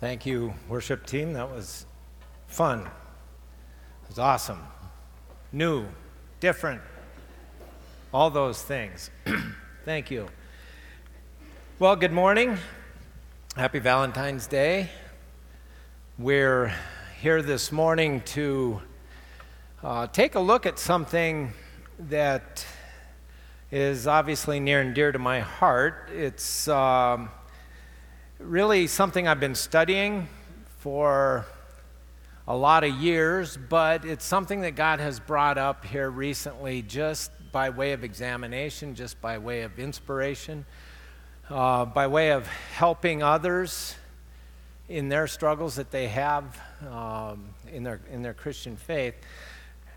Thank you, worship team. That was fun. It was awesome. New, different, all those things. Thank you. Well, good morning. Happy Valentine's Day. We're here this morning to uh, take a look at something that is obviously near and dear to my heart. It's. Um, really something I've been studying for a lot of years, but it's something that God has brought up here recently just by way of examination, just by way of inspiration, uh, by way of helping others in their struggles that they have um, in, their, in their Christian faith.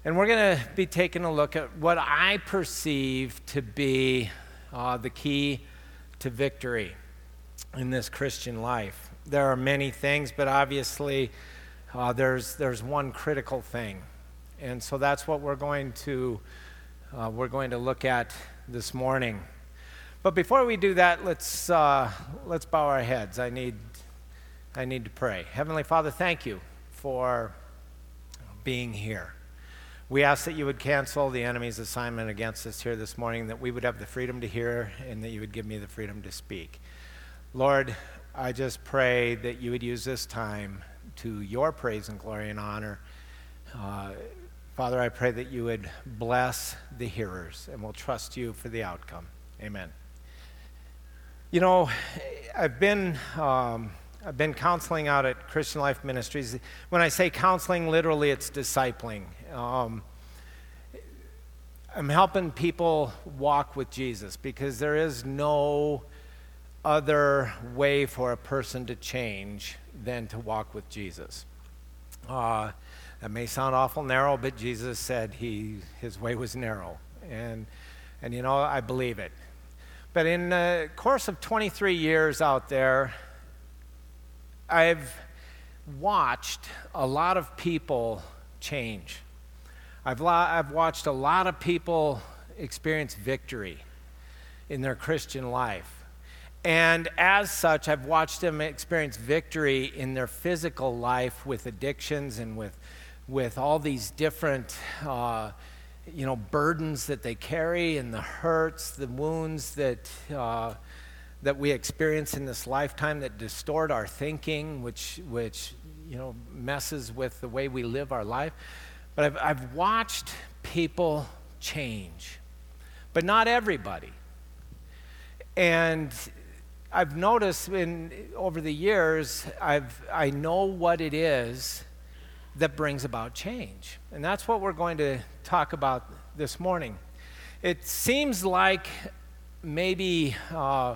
And we're going to be taking a look at what I perceive to be uh, the key to victory in this Christian life. There are many things, but obviously uh, there's, there's one critical thing. And so that's what we're going to, uh, we're going to look at this morning. But before we do that, let's, uh, let's bow our heads. I need, I need to pray. Heavenly Father, thank you for being here. We ask that you would cancel the enemy's assignment against us here this morning, that we would have the freedom to hear, and that you would give me the freedom to speak. Lord, I just pray that you would use this time to your praise and glory and honor. Uh, Father, I pray that you would bless the hearers, and we'll trust you for the outcome. Amen. You know, I've been. Um, I've been counseling out at Christian Life Ministries. When I say counseling, literally it's discipling. Um, I'm helping people walk with Jesus because there is no other way for a person to change than to walk with Jesus. Uh, that may sound awful narrow, but Jesus said he, his way was narrow. And, and you know, I believe it. But in the course of 23 years out there, I've watched a lot of people change. I've, lo- I've watched a lot of people experience victory in their Christian life. And as such, I've watched them experience victory in their physical life with addictions and with, with all these different, uh, you know, burdens that they carry and the hurts, the wounds that, uh, that we experience in this lifetime that distort our thinking, which, which, you know, messes with the way we live our life. But I've, I've watched people change, but not everybody. And I've noticed in, over the years, I've, I know what it is that brings about change. And that's what we're going to talk about this morning. It seems like maybe, uh,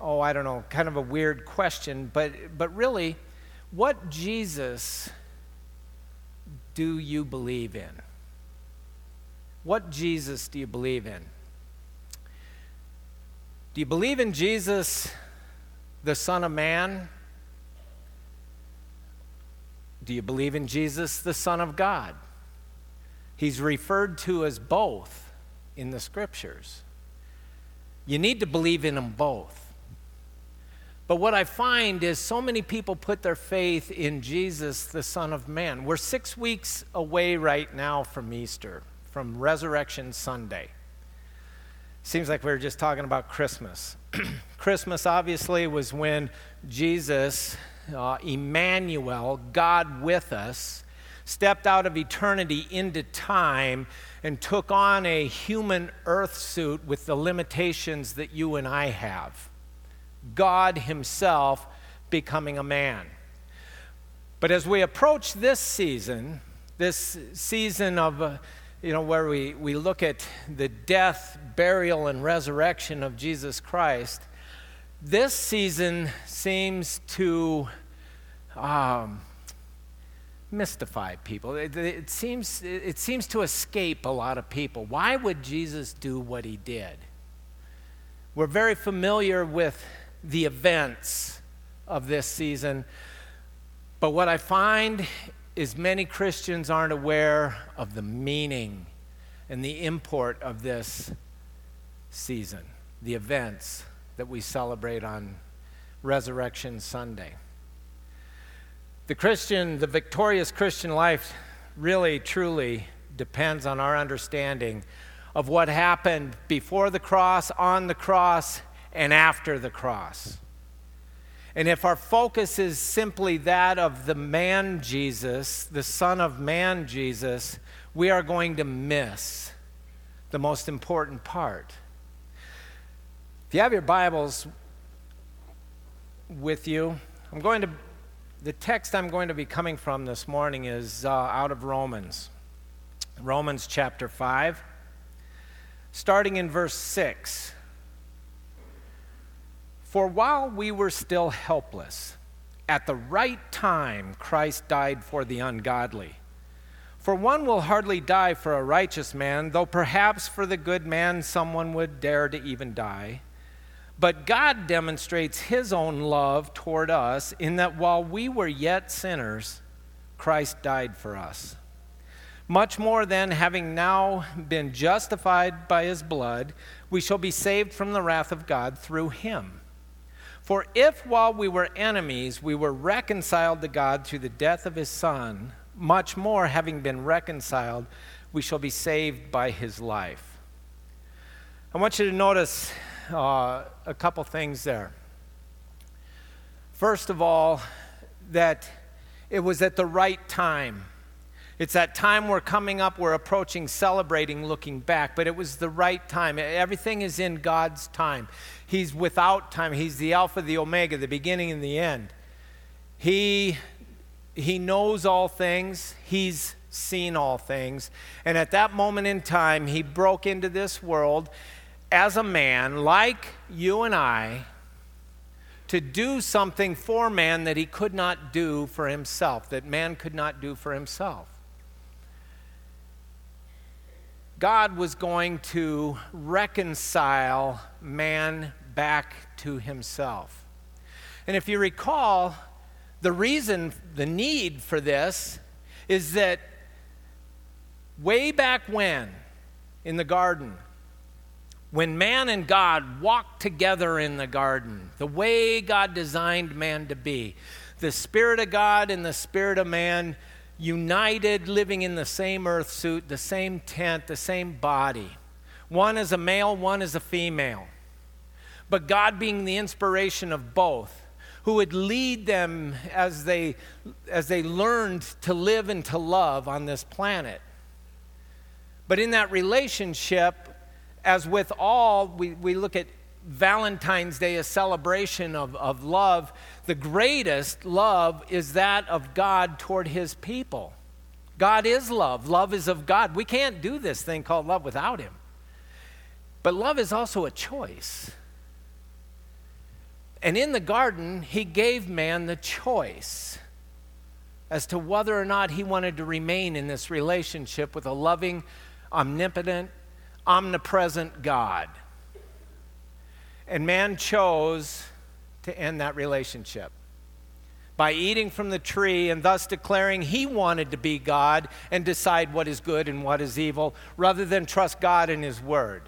oh, I don't know, kind of a weird question, but, but really, what Jesus do you believe in? What Jesus do you believe in? Do you believe in Jesus, the Son of Man? Do you believe in Jesus, the Son of God? He's referred to as both in the scriptures. You need to believe in them both. But what I find is so many people put their faith in Jesus, the Son of Man. We're six weeks away right now from Easter, from Resurrection Sunday. Seems like we were just talking about Christmas. Christmas obviously was when Jesus, uh, Emmanuel, God with us, stepped out of eternity into time and took on a human earth suit with the limitations that you and I have. God Himself becoming a man. But as we approach this season, this season of uh, you know, where we, we look at the death, burial, and resurrection of Jesus Christ, this season seems to um, mystify people. It, it, seems, it seems to escape a lot of people. Why would Jesus do what he did? We're very familiar with the events of this season, but what I find is many Christians aren't aware of the meaning and the import of this season, the events that we celebrate on Resurrection Sunday. The Christian, the victorious Christian life really, truly depends on our understanding of what happened before the cross, on the cross, and after the cross. And if our focus is simply that of the man Jesus, the Son of Man Jesus, we are going to miss the most important part. If you have your Bibles with you, I'm going to, the text I'm going to be coming from this morning is uh, out of Romans, Romans chapter 5, starting in verse 6. For while we were still helpless, at the right time Christ died for the ungodly. For one will hardly die for a righteous man, though perhaps for the good man someone would dare to even die. But God demonstrates his own love toward us in that while we were yet sinners, Christ died for us. Much more than having now been justified by his blood, we shall be saved from the wrath of God through him. For if while we were enemies we were reconciled to God through the death of his Son, much more, having been reconciled, we shall be saved by his life. I want you to notice uh, a couple things there. First of all, that it was at the right time. It's that time we're coming up, we're approaching, celebrating, looking back, but it was the right time. Everything is in God's time. He's without time. He's the Alpha, the Omega, the beginning and the end. He, he knows all things, He's seen all things. And at that moment in time, He broke into this world as a man, like you and I, to do something for man that he could not do for himself, that man could not do for himself. God was going to reconcile man back to himself. And if you recall, the reason, the need for this is that way back when in the garden, when man and God walked together in the garden, the way God designed man to be, the Spirit of God and the Spirit of man united, living in the same earth suit, the same tent, the same body. One is a male, one is a female. But God being the inspiration of both, who would lead them as they, as they learned to live and to love on this planet. But in that relationship, as with all, we, we look at Valentine's Day, a celebration of, of love, the greatest love is that of God toward his people. God is love. Love is of God. We can't do this thing called love without him. But love is also a choice. And in the garden, he gave man the choice as to whether or not he wanted to remain in this relationship with a loving, omnipotent, omnipresent God. And man chose to end that relationship by eating from the tree and thus declaring he wanted to be God and decide what is good and what is evil rather than trust God and his word.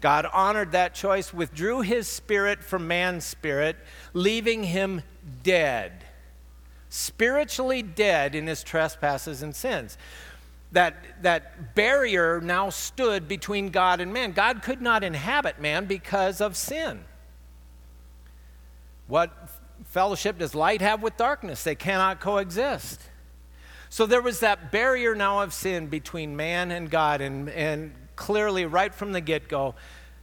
God honored that choice, withdrew his spirit from man's spirit, leaving him dead, spiritually dead in his trespasses and sins that, that barrier now stood between God and man. God could not inhabit man because of sin. What fellowship does light have with darkness? They cannot coexist. So there was that barrier now of sin between man and God, and, and clearly, right from the get go,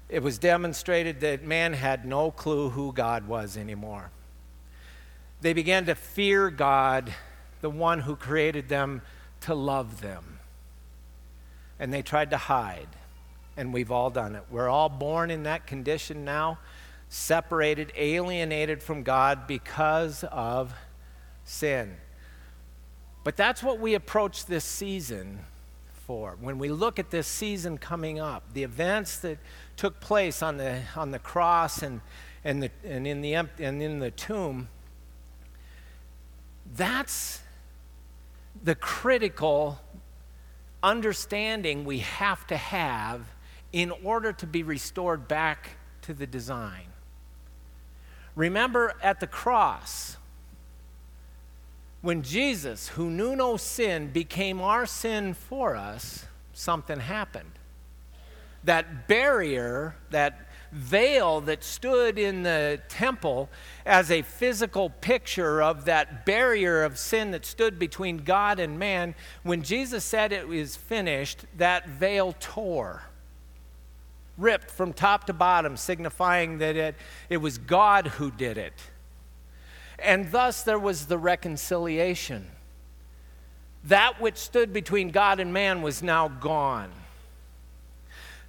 it was demonstrated that man had no clue who God was anymore. They began to fear God, the one who created them, to love them and they tried to hide. And we've all done it. We're all born in that condition now, separated, alienated from God because of sin. But that's what we approach this season for. When we look at this season coming up, the events that took place on the, on the cross and, and, the, and, in the, and in the tomb, that's the critical understanding we have to have in order to be restored back to the design. Remember at the cross, when Jesus, who knew no sin, became our sin for us, something happened. That barrier, that veil that stood in the temple as a physical picture of that barrier of sin that stood between God and man, when Jesus said it was finished, that veil tore. Ripped from top to bottom, signifying that it, it was God who did it. And thus there was the reconciliation. That which stood between God and man was now gone.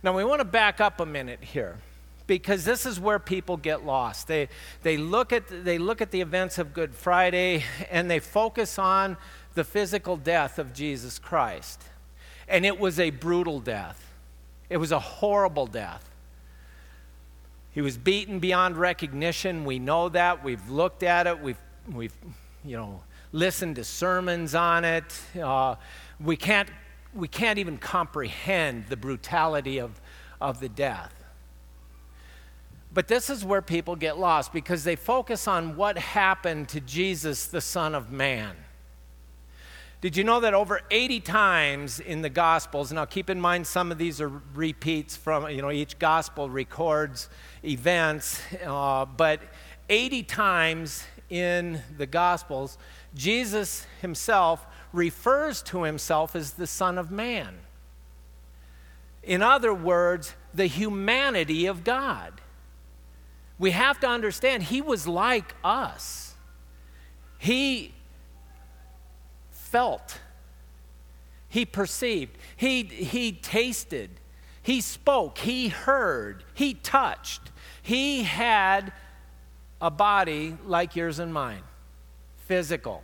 Now we want to back up a minute here because this is where people get lost. They, they, look at, they look at the events of Good Friday and they focus on the physical death of Jesus Christ. And it was a brutal death, it was a horrible death. He was beaten beyond recognition. We know that. We've looked at it. We've, we've you know, listened to sermons on it. Uh, we, can't, we can't even comprehend the brutality of, of the death. But this is where people get lost because they focus on what happened to Jesus, the Son of Man. Did you know that over 80 times in the Gospels, now keep in mind some of these are repeats from, you know, each Gospel records events, uh, but 80 times in the Gospels, Jesus himself refers to himself as the Son of Man. In other words, the humanity of God. We have to understand he was like us. He felt, he perceived, he, he tasted, he spoke, he heard, he touched. He had a body like yours and mine, physical.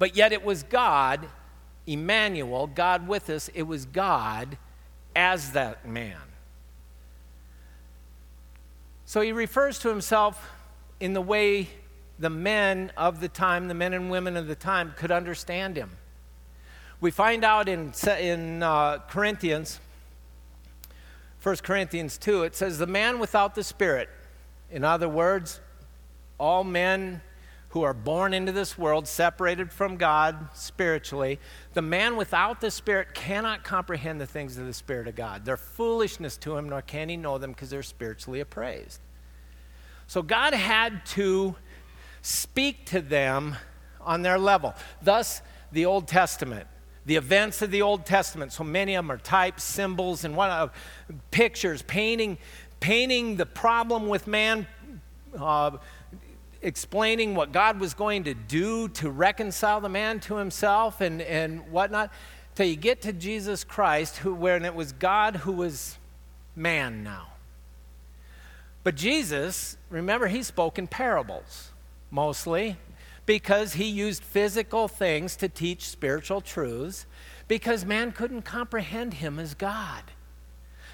But yet it was God, Emmanuel, God with us, it was God as that man. So he refers to himself in the way the men of the time, the men and women of the time, could understand him. We find out in, in uh, Corinthians, 1 Corinthians 2, it says, The man without the Spirit, in other words, all men who are born into this world, separated from God spiritually, the man without the Spirit cannot comprehend the things of the Spirit of God. They're foolishness to him, nor can he know them because they're spiritually appraised. So God had to speak to them on their level. Thus, the Old Testament. The events of the Old Testament, so many of them are types, symbols, and what uh, pictures, painting, painting the problem with man, uh, explaining what God was going to do to reconcile the man to himself and, and whatnot, till you get to Jesus Christ, who, when it was God who was man now. But Jesus, remember, he spoke in parables mostly, because he used physical things to teach spiritual truths, because man couldn't comprehend him as God.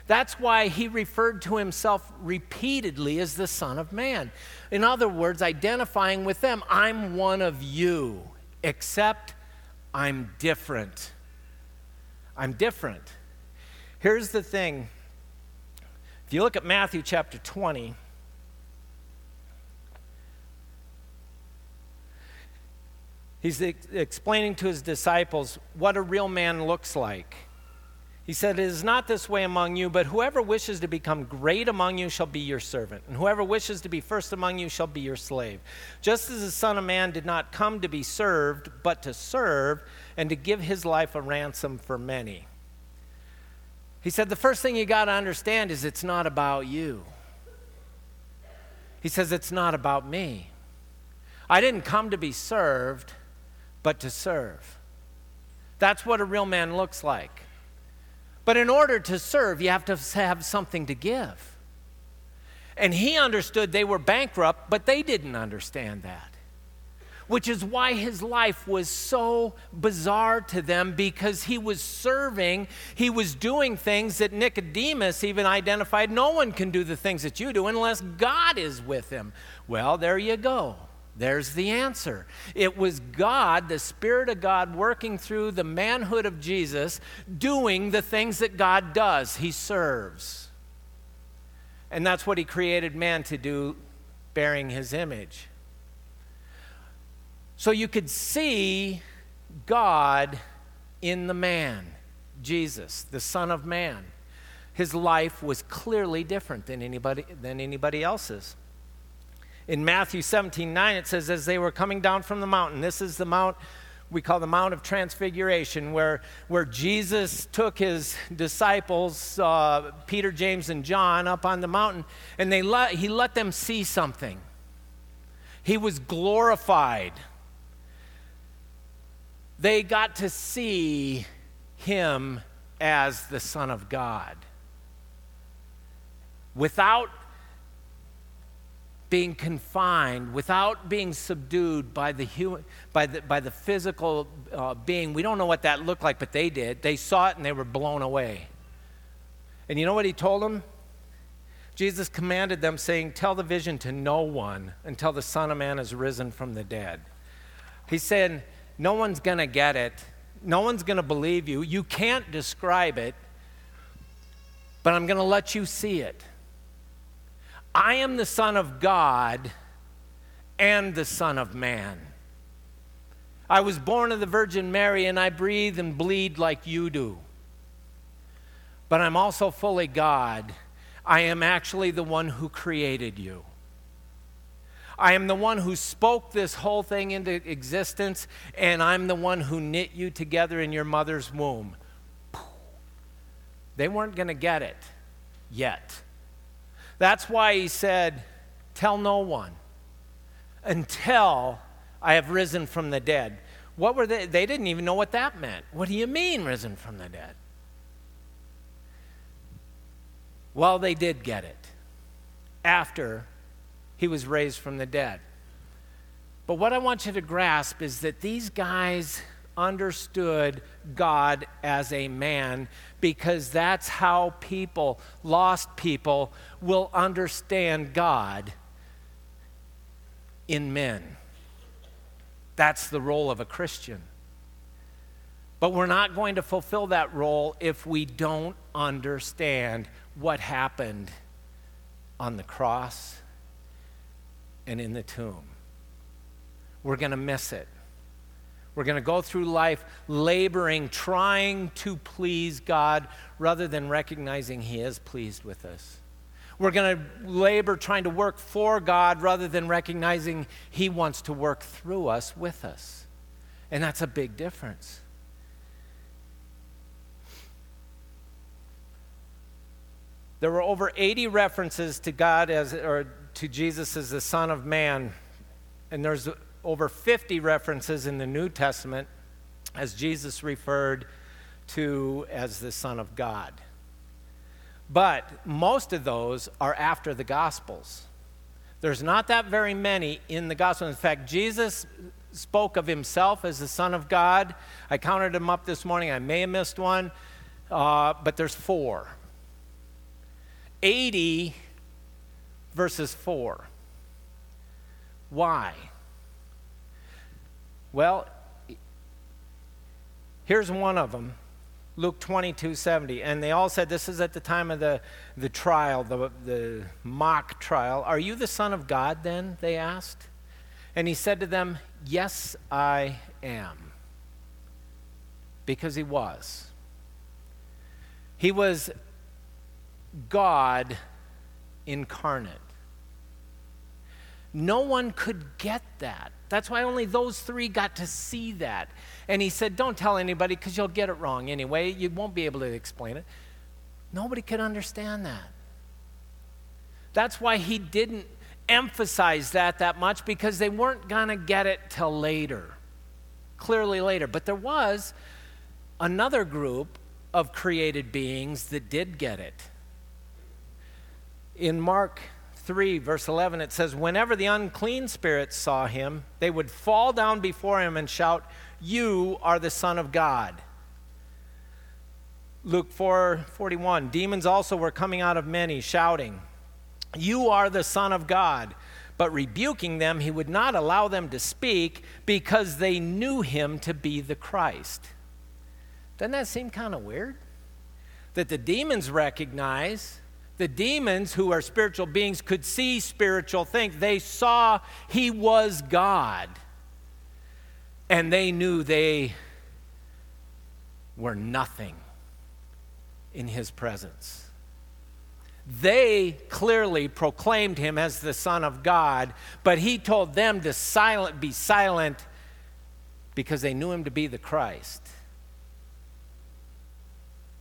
That's why he referred to himself repeatedly as the Son of Man. In other words, identifying with them, I'm one of you, except I'm different. I'm different. Here's the thing if you look at Matthew chapter 20, He's ex- explaining to his disciples what a real man looks like. He said, It is not this way among you, but whoever wishes to become great among you shall be your servant, and whoever wishes to be first among you shall be your slave. Just as the Son of Man did not come to be served, but to serve, and to give his life a ransom for many. He said, The first thing you got to understand is it's not about you. He says, It's not about me. I didn't come to be served, but to serve. That's what a real man looks like. But in order to serve, you have to have something to give. And he understood they were bankrupt, but they didn't understand that. Which is why his life was so bizarre to them because he was serving, he was doing things that Nicodemus even identified no one can do the things that you do unless God is with him. Well, there you go. There's the answer. It was God, the Spirit of God, working through the manhood of Jesus, doing the things that God does. He serves. And that's what He created man to do, bearing His image. So you could see God in the man, Jesus, the Son of Man. His life was clearly different than anybody, than anybody else's. In Matthew 17 9, it says, As they were coming down from the mountain, this is the mount we call the Mount of Transfiguration, where, where Jesus took his disciples, uh, Peter, James, and John, up on the mountain, and they let, he let them see something. He was glorified. They got to see him as the Son of God. Without being confined, without being subdued by the, human, by the, by the physical uh, being. We don't know what that looked like, but they did. They saw it and they were blown away. And you know what he told them? Jesus commanded them, saying, Tell the vision to no one until the Son of Man is risen from the dead. He said, No one's going to get it. No one's going to believe you. You can't describe it, but I'm going to let you see it. I am the Son of God and the Son of Man. I was born of the Virgin Mary and I breathe and bleed like you do. But I'm also fully God. I am actually the one who created you. I am the one who spoke this whole thing into existence, and I'm the one who knit you together in your mother's womb. They weren't going to get it yet. That's why he said, Tell no one until I have risen from the dead. What were they? They didn't even know what that meant. What do you mean, risen from the dead? Well, they did get it after he was raised from the dead. But what I want you to grasp is that these guys understood God as a man because that's how people, lost people, will understand God in men. That's the role of a Christian. But we're not going to fulfill that role if we don't understand what happened on the cross and in the tomb. We're going to miss it. We're going to go through life laboring, trying to please God rather than recognizing He is pleased with us. We're going to labor trying to work for God rather than recognizing He wants to work through us with us. And that's a big difference. There were over 80 references to God as, or to Jesus as the Son of Man. And there's over 50 references in the New Testament as Jesus referred to as the Son of God. But most of those are after the Gospels. There's not that very many in the Gospel. In fact, Jesus spoke of himself as the Son of God. I counted them up this morning. I may have missed one, uh, but there's four. 80 verses 4. Why? Well, here's one of them. Luke 22 70. And they all said, This is at the time of the, the trial, the, the mock trial. Are you the Son of God then? They asked. And he said to them, Yes, I am. Because he was. He was God incarnate. No one could get that. That's why only those three got to see that. And he said, Don't tell anybody because you'll get it wrong anyway. You won't be able to explain it. Nobody could understand that. That's why he didn't emphasize that that much because they weren't going to get it till later. Clearly later. But there was another group of created beings that did get it. In Mark 3, verse 11, it says, Whenever the unclean spirits saw him, they would fall down before him and shout, You are the Son of God. Luke 4 41, demons also were coming out of many, shouting, You are the Son of God. But rebuking them, he would not allow them to speak because they knew him to be the Christ. Doesn't that seem kind of weird? That the demons recognize the demons, who are spiritual beings, could see spiritual things. They saw he was God. and they knew they were nothing in his presence. They clearly proclaimed him as the Son of God, but he told them to silent, be silent because they knew him to be the Christ.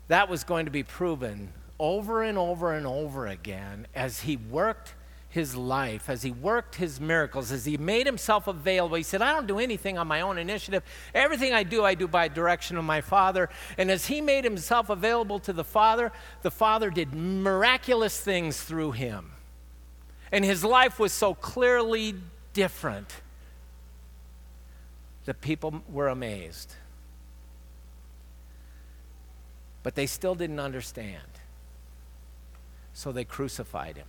That was going to be proven over and over and over again as he worked his life, as he worked his miracles, as he made himself available. He said, I don't do anything on my own initiative. Everything I do, I do by direction of my Father. And as he made himself available to the Father, the Father did miraculous things through him. And his life was so clearly different that people were amazed. But they still didn't understand. So they crucified him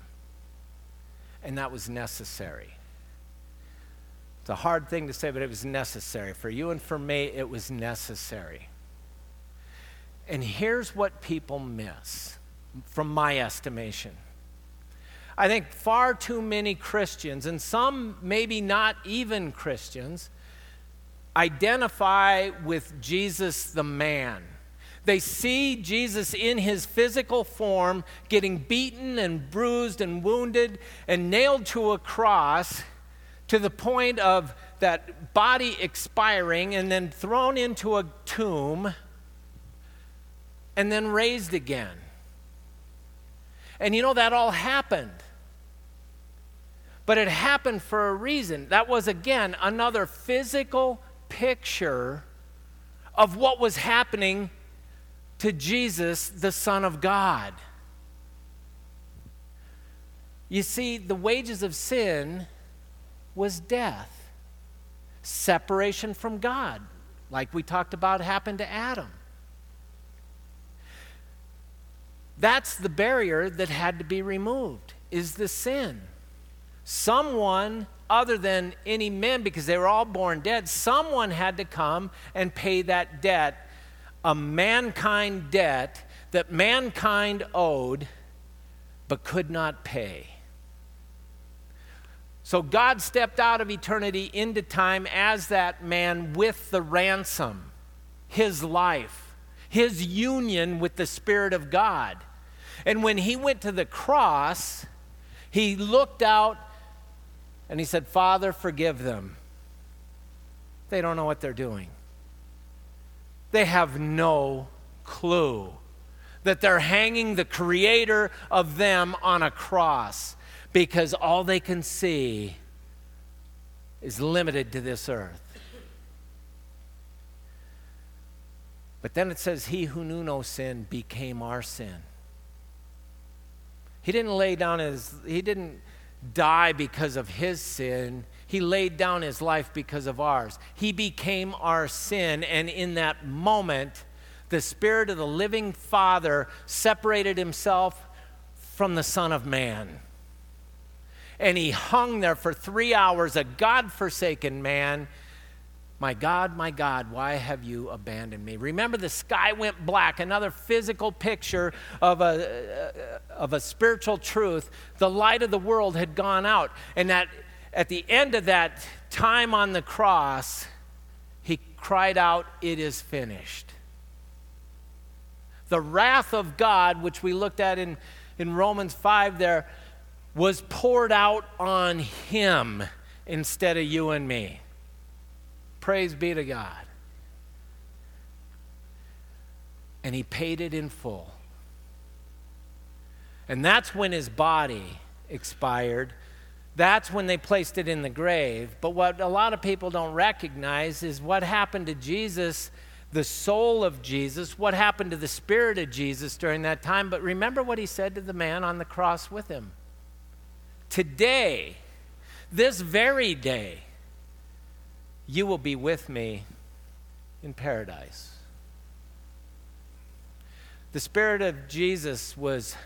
and that was necessary. It's a hard thing to say, but it was necessary. For you and for me, it was necessary. And here's what people miss, from my estimation. I think far too many Christians, and some maybe not even Christians, identify with Jesus the man they see Jesus in his physical form getting beaten and bruised and wounded and nailed to a cross to the point of that body expiring and then thrown into a tomb and then raised again. And you know, that all happened. But it happened for a reason. That was, again, another physical picture of what was happening to Jesus, the Son of God. You see, the wages of sin was death, separation from God, like we talked about happened to Adam. That's the barrier that had to be removed, is the sin. Someone other than any men, because they were all born dead, someone had to come and pay that debt a mankind debt that mankind owed but could not pay. So God stepped out of eternity into time as that man with the ransom, his life, his union with the Spirit of God. And when he went to the cross, he looked out and he said, Father, forgive them. They don't know what they're doing. They have no clue that they're hanging the creator of them on a cross because all they can see is limited to this earth. But then it says, He who knew no sin became our sin. He didn't lay down his, he didn't die because of his sin. He laid down his life because of ours. He became our sin, and in that moment, the Spirit of the living Father separated himself from the Son of Man. And he hung there for three hours, a God forsaken man. My God, my God, why have you abandoned me? Remember, the sky went black, another physical picture of a, of a spiritual truth. The light of the world had gone out, and that at the end of that time on the cross, he cried out, It is finished. The wrath of God, which we looked at in, in Romans 5 there, was poured out on him instead of you and me. Praise be to God. And he paid it in full. And that's when his body expired that's when they placed it in the grave. But what a lot of people don't recognize is what happened to Jesus, the soul of Jesus, what happened to the spirit of Jesus during that time. But remember what he said to the man on the cross with him. Today, this very day, you will be with me in paradise. The Spirit of Jesus was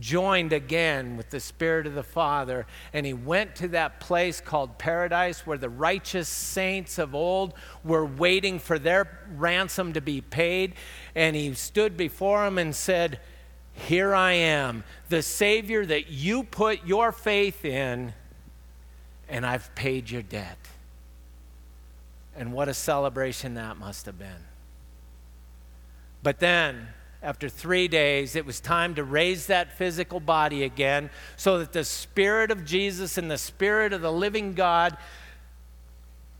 joined again with the Spirit of the Father, and he went to that place called paradise where the righteous saints of old were waiting for their ransom to be paid. And he stood before him and said, Here I am, the Savior that you put your faith in, and I've paid your debt. And what a celebration that must have been. But then, after three days, it was time to raise that physical body again so that the Spirit of Jesus and the Spirit of the living God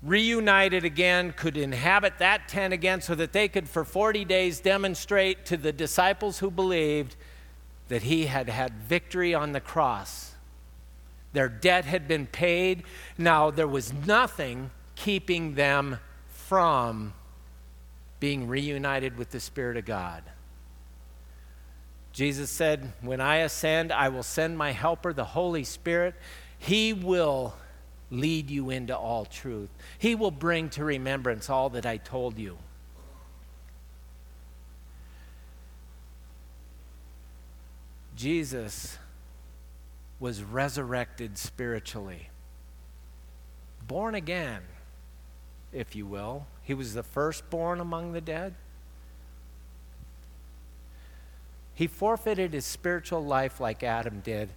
reunited again, could inhabit that tent again, so that they could, for 40 days, demonstrate to the disciples who believed that he had had victory on the cross. Their debt had been paid. Now there was nothing keeping them from being reunited with the Spirit of God. Jesus said, When I ascend, I will send my helper, the Holy Spirit. He will lead you into all truth. He will bring to remembrance all that I told you. Jesus was resurrected spiritually, born again, if you will. He was the firstborn among the dead. He forfeited his spiritual life like Adam did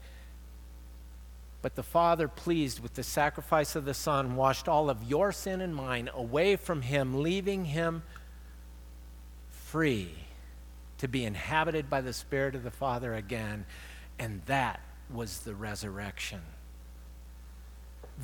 but the Father, pleased with the sacrifice of the Son, washed all of your sin and mine away from him, leaving him free to be inhabited by the Spirit of the Father again. And that was the resurrection.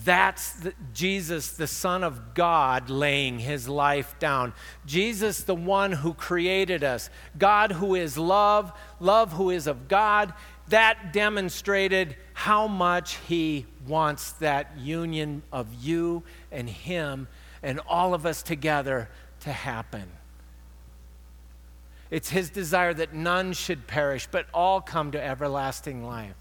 That's the, Jesus, the Son of God, laying his life down. Jesus, the one who created us. God, who is love, love, who is of God that demonstrated how much he wants that union of you and him and all of us together to happen. It's his desire that none should perish, but all come to everlasting life.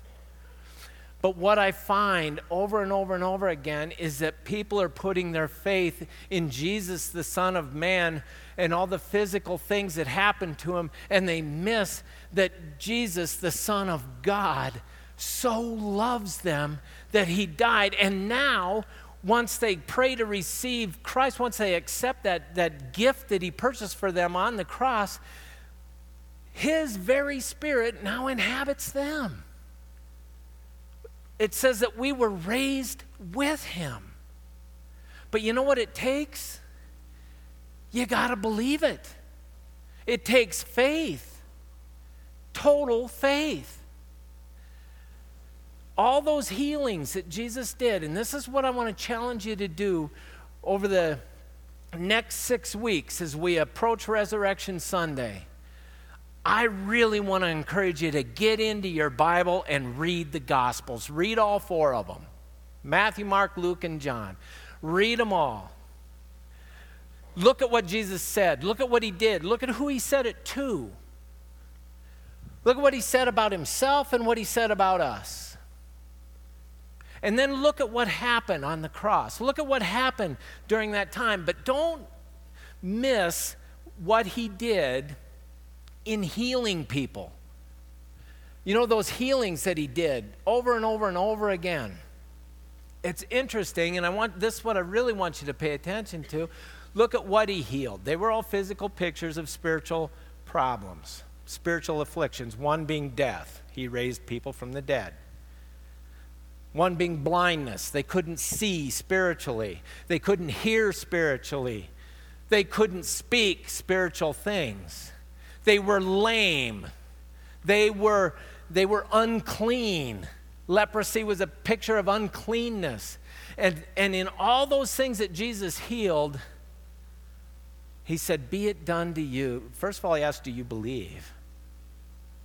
But what I find over and over and over again is that people are putting their faith in Jesus, the Son of Man, and all the physical things that happen to him, and they miss that Jesus, the Son of God, so loves them that he died. And now, once they pray to receive Christ, once they accept that, that gift that he purchased for them on the cross, his very spirit now inhabits them it says that we were raised with him. But you know what it takes? You got to believe it. It takes faith, total faith. All those healings that Jesus did, and this is what I want to challenge you to do over the next six weeks as we approach Resurrection Sunday. I really want to encourage you to get into your Bible and read the Gospels. Read all four of them Matthew, Mark, Luke, and John. Read them all. Look at what Jesus said. Look at what he did. Look at who he said it to. Look at what he said about himself and what he said about us. And then look at what happened on the cross. Look at what happened during that time. But don't miss what he did in healing people. You know, those healings that he did over and over and over again. It's interesting, and I want this is what I really want you to pay attention to. Look at what he healed. They were all physical pictures of spiritual problems, spiritual afflictions, one being death. He raised people from the dead. One being blindness. They couldn't see spiritually. They couldn't hear spiritually. They couldn't speak spiritual things. They were lame. They were, they were unclean. Leprosy was a picture of uncleanness. And, and in all those things that Jesus healed, he said, Be it done to you. First of all, he asked, Do you believe?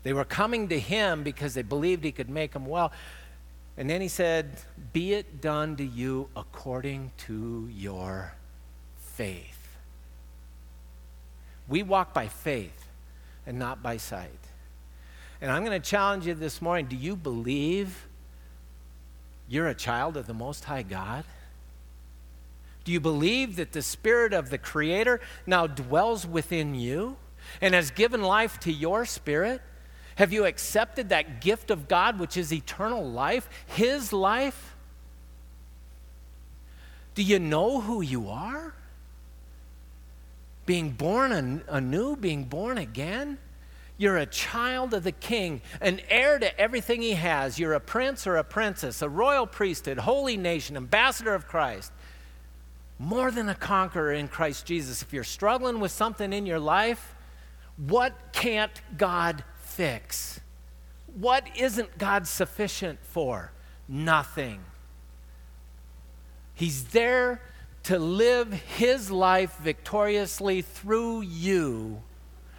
They were coming to him because they believed he could make them well. And then he said, Be it done to you according to your faith. We walk by faith and not by sight. And I'm going to challenge you this morning do you believe you're a child of the Most High God? Do you believe that the Spirit of the Creator now dwells within you and has given life to your spirit? Have you accepted that gift of God, which is eternal life, His life? Do you know who you are? Being born anew, being born again. You're a child of the king, an heir to everything he has. You're a prince or a princess, a royal priesthood, holy nation, ambassador of Christ. more than a conqueror in Christ Jesus. If you're struggling with something in your life, what can't God fix? What isn't God sufficient for? Nothing. He's there to live his life victoriously through you.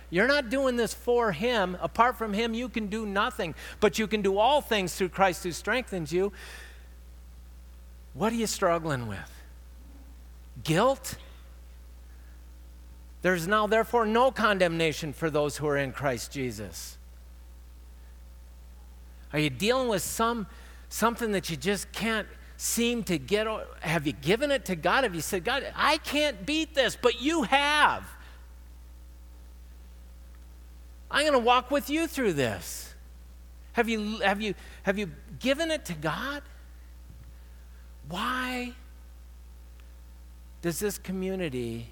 You're not doing this for him. Apart from him, you can do nothing, but you can do all things through Christ who strengthens you. What are you struggling with? Guilt? There's now, therefore, no condemnation for those who are in Christ Jesus. Are you dealing with some something that you just can't seem to get? Have you given it to God? Have you said, God, I can't beat this, but you have. I'm going to walk with you through this. Have you, have, you, have you given it to God? Why does this community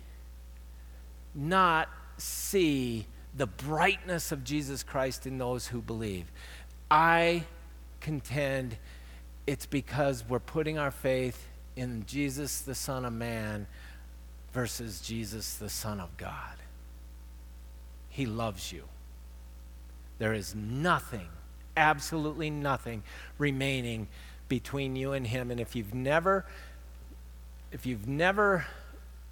not see the brightness of Jesus Christ in those who believe? I contend it's because we're putting our faith in Jesus, the Son of Man, versus Jesus, the Son of God. He loves you. There is nothing, absolutely nothing remaining between you and him. And if you've never, if you've never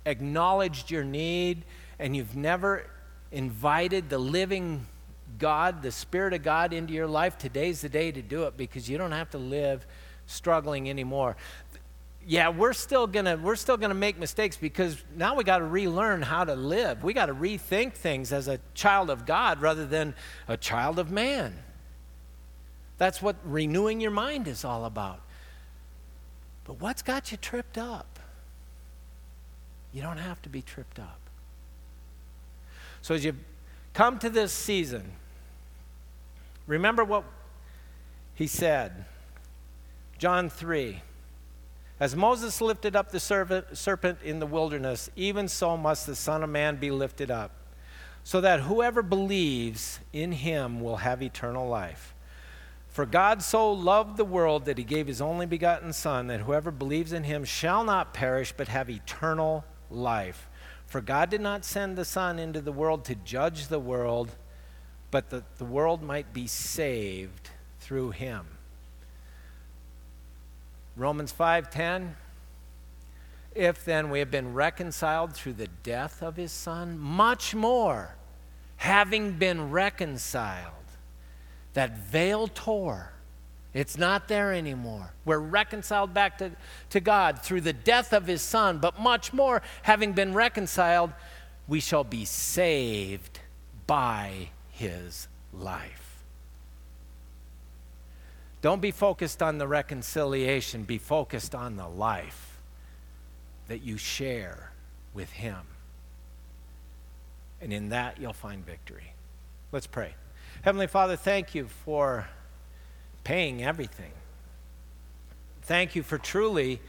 acknowledged your need and you've never invited the living God, the Spirit of God into your life, today's the day to do it because you don't have to live struggling anymore. Yeah, we're still gonna we're still gonna make mistakes because now we got to relearn how to live. We got to rethink things as a child of God rather than a child of man. That's what renewing your mind is all about. But what's got you tripped up? You don't have to be tripped up. So as you come to this season, remember what he said. John 3. As Moses lifted up the serpent in the wilderness, even so must the Son of Man be lifted up, so that whoever believes in him will have eternal life. For God so loved the world that he gave his only begotten Son, that whoever believes in him shall not perish, but have eternal life. For God did not send the Son into the world to judge the world, but that the world might be saved through him. Romans 5:10 If then we have been reconciled through the death of his son, much more having been reconciled that veil tore. It's not there anymore. We're reconciled back to, to God through the death of his son, but much more, having been reconciled, we shall be saved by his life. Don't be focused on the reconciliation, be focused on the life that you share with him. And in that, you'll find victory. Let's pray. Heavenly Father, thank you for paying everything. Thank you for truly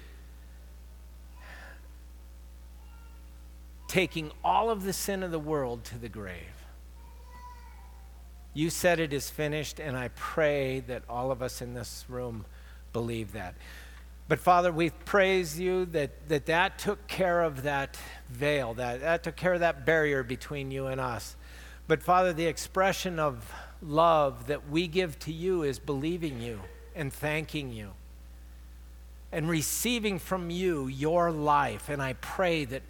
taking all of the sin of the world to the grave. You said it is finished, and I pray that all of us in this room believe that. But Father, we praise you that that, that took care of that veil, that, that took care of that barrier between you and us. But Father, the expression of love that we give to you is believing you and thanking you and receiving from you your life. And I pray that,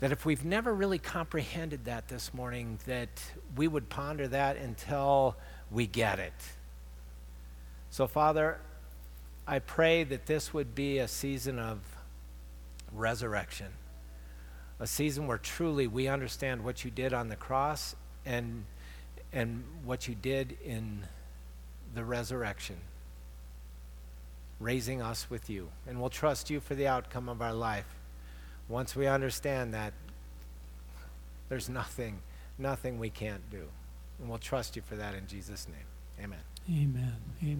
that if we've never really comprehended that this morning, that we would ponder that until we get it. So, Father, I pray that this would be a season of resurrection, a season where truly we understand what you did on the cross and and what you did in the resurrection, raising us with you. And we'll trust you for the outcome of our life. Once we understand that, there's nothing, nothing we can't do. And we'll trust you for that in Jesus' name. Amen. Amen. Amen.